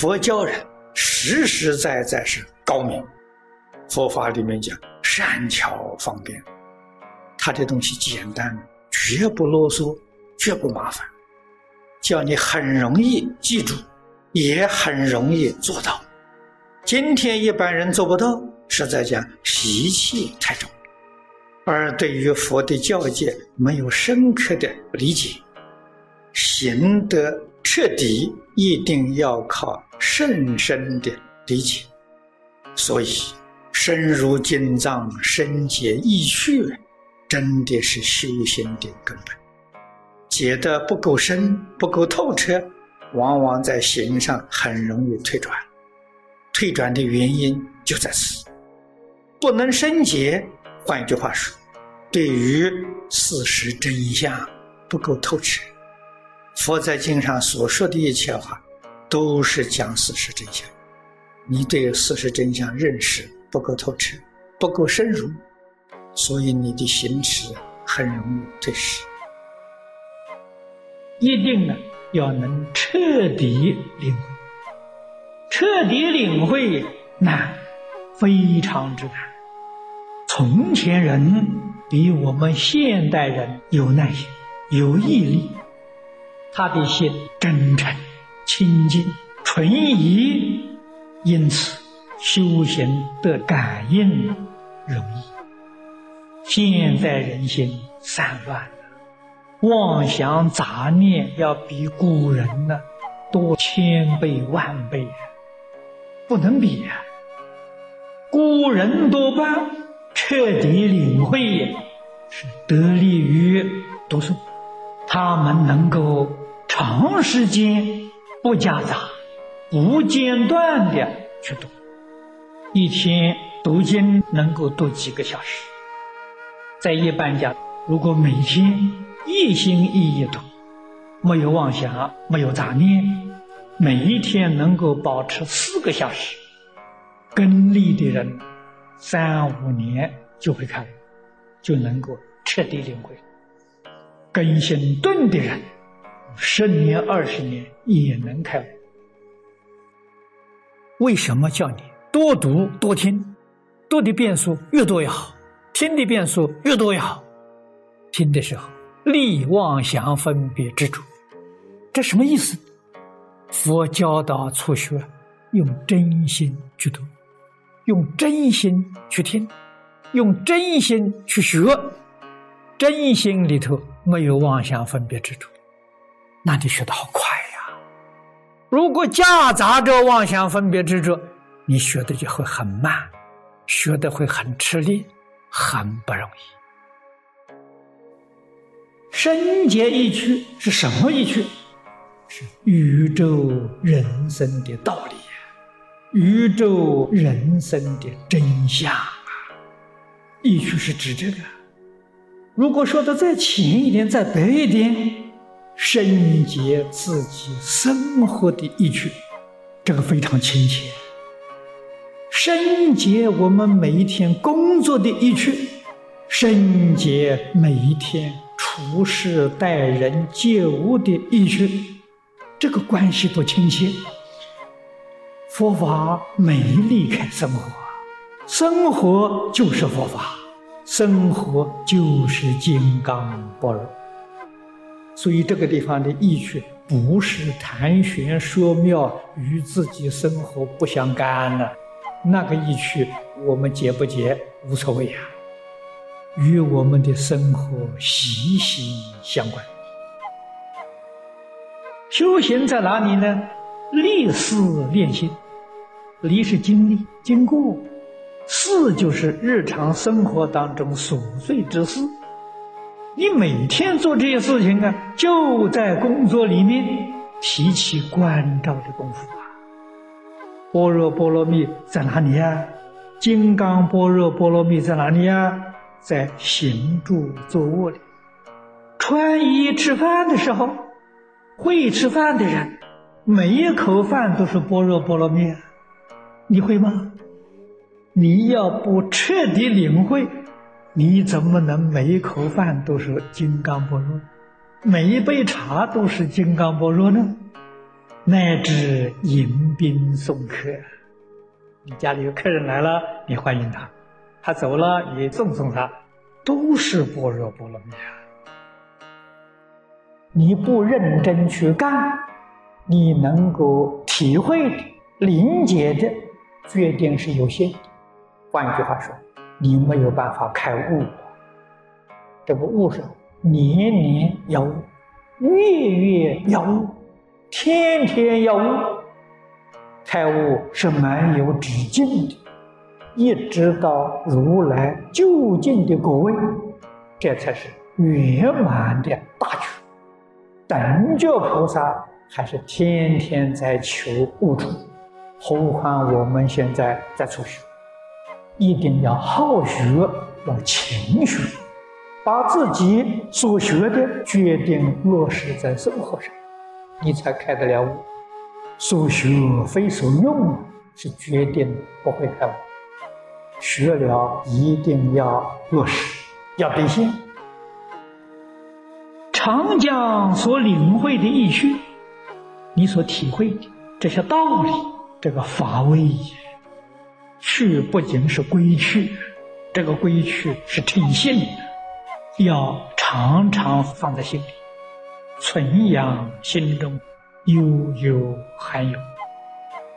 佛教人实实在在是高明。佛法里面讲善巧方便，他的东西简单，绝不啰嗦，绝不麻烦，叫你很容易记住，也很容易做到。今天一般人做不到，是在讲习气太重，而对于佛的教诫没有深刻的理解，行得彻底，一定要靠甚深的理解。所以，深入经藏，深解意趣，真的是修行的根本。解得不够深，不够透彻，往往在行上很容易退转。退转的原因就在此，不能深解。换一句话说，对于事实真相不够透彻。佛在经上所说的一切话，都是讲事实真相。你对事实真相认识不够透彻，不够深入，所以你的行持很容易退失。一定呢，要能彻底领会。彻底领会难，非常之难。从前人比我们现代人有耐心、有毅力，他的心真诚、清净、纯一，因此修行的感应容易。现在人心散乱了妄想杂念要比古人呢多千倍万倍。不能比呀！古人多半彻底领会，是得力于读书。他们能够长时间不夹杂、不间断的去读，一天读经能够读几个小时。在一般讲，如果每天一心一意读，没有妄想，没有杂念。每一天能够保持四个小时，根力的人，三五年就会开悟，就能够彻底领会；根性钝的人，十年二十年也能开悟。为什么叫你多读多听？读的遍数越多越好，听的遍数越多越好。听的时候，立妄想分别执着，这什么意思？佛教导初学，用真心去读，用真心去听，用真心去学。真心里头没有妄想分别之处，那你学的好快呀。如果夹杂着妄想分别执着，你学的就会很慢，学的会很吃力，很不容易。深解一趣是什么一趣？是宇宙人生的道理，宇宙人生的真相啊！意趣是指这个。如果说的再浅一点、再白一点，深解自己生活的意趣，这个非常亲切。深解我们每一天工作的意趣，深解每一天处事待人接物的意趣。这个关系多亲切，佛法没离开生活，生活就是佛法，生活就是金刚般若。所以这个地方的意趣不是谈玄说妙，与自己生活不相干的。那个意趣我们解不解无所谓啊，与我们的生活息息相关。修行在哪里呢？历事练心，历是经历、经过，事就是日常生活当中琐碎之事。你每天做这些事情啊，就在工作里面提起关照的功夫啊。般若波罗蜜在哪里呀？金刚般若波罗蜜在哪里呀？在行住坐卧里，穿衣吃饭的时候。会吃饭的人，每一口饭都是般若波罗蜜，你会吗？你要不彻底领会，你怎么能每一口饭都是金刚般若，每一杯茶都是金刚般若呢？乃至迎宾送客。你家里有客人来了，你欢迎他；他走了，你送送他，都是般若波罗蜜啊！你不认真去干，你能够体会的、理解的，决定是有限的。换一句话说，你没有办法开悟。这个悟是年年要悟，月月要悟，天天要悟。开悟是蛮有止境的，一直到如来究竟的果位，这才是圆满的大觉。等觉菩萨还是天天在求悟处，何况我们现在在初学，一定要好学，要勤学，把自己所学的决定落实在生活上，你才开得了悟。所学非所用，是决定不会开悟。学了一定要落实，要兑现。长江所领会的意趣，你所体会的这些道理，这个法味，去不仅是归去，这个归去是诚信，要常常放在心里，存养心中。悠悠含有，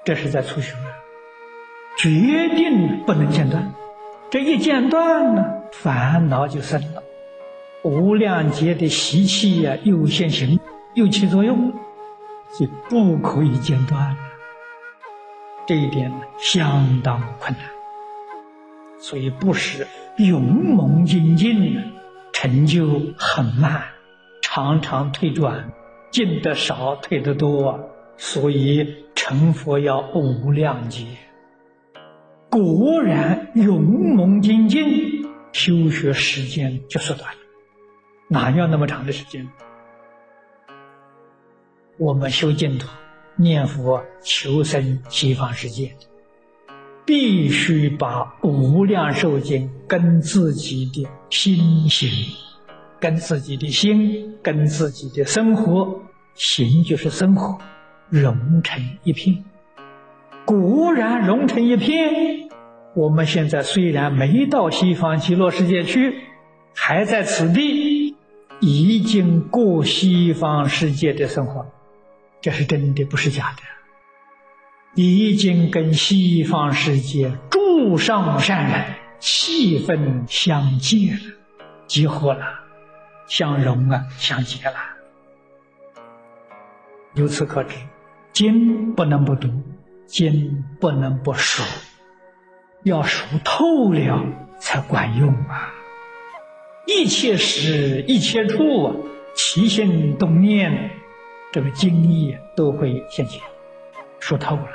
这是在初学，决定不能间断。这一间断呢，烦恼就生了。无量劫的习气呀，又现行，又起作用，就不可以间断。这一点相当困难，所以不是勇猛精进，成就很慢，常常退转。进得少，退得多，所以成佛要无量劫。果然勇猛精进，修学时间就缩短了，哪要那么长的时间？我们修净土、念佛、求生西方世界，必须把无量寿经跟自己的心行。跟自己的心，跟自己的生活，行就是生活，融成一片。果然融成一片。我们现在虽然没到西方极乐世界去，还在此地，已经过西方世界的生活，这是真的，不是假的。已经跟西方世界诸上善人气氛相接了，结合了。相融啊，相结了。由此可知，经不能不读，经不能不熟，要熟透了才管用啊！一切时，一切处啊，起心动念，这个经义都会现前。说透了，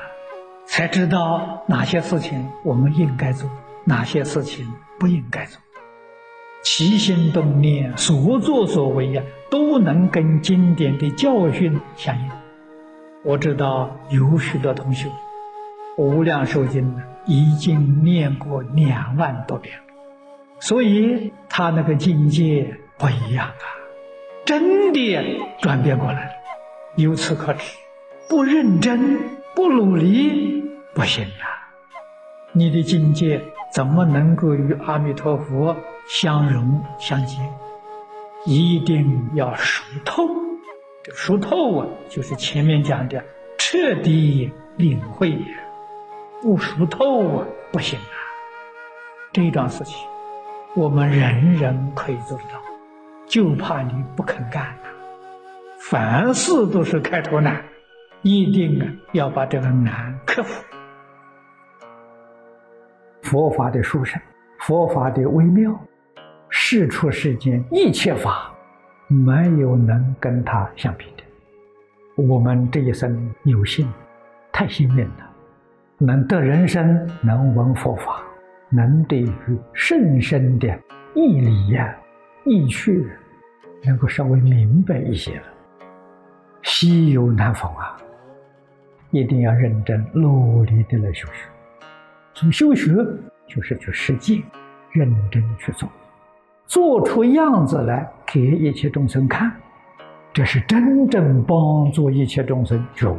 才知道哪些事情我们应该做，哪些事情不应该做。起心动念，所作所为呀，都能跟经典的教训相应。我知道有许多同学《无量寿经》呢，已经念过两万多遍了，所以他那个境界不一样啊，真的转变过来了。由此可知，不认真、不努力不行啊！你的境界怎么能够与阿弥陀佛？相融相结，一定要熟透。熟透啊，就是前面讲的彻底领会。不熟透啊，不行啊。这桩事情，我们人人可以做得到，就怕你不肯干啊。凡事都是开头难，一定啊要把这个难克服。佛法的殊胜，佛法的微妙。世出世间一切法，没有能跟他相比的。我们这一生有幸，太幸运了，能得人生，能闻佛法，能对于甚深的义理呀、义趣，能够稍微明白一些了。稀有难逢啊！一定要认真努力的来修学。从修学就是去实践，认真去做。做出样子来给一切众生看，这是真正帮助一切众生觉悟。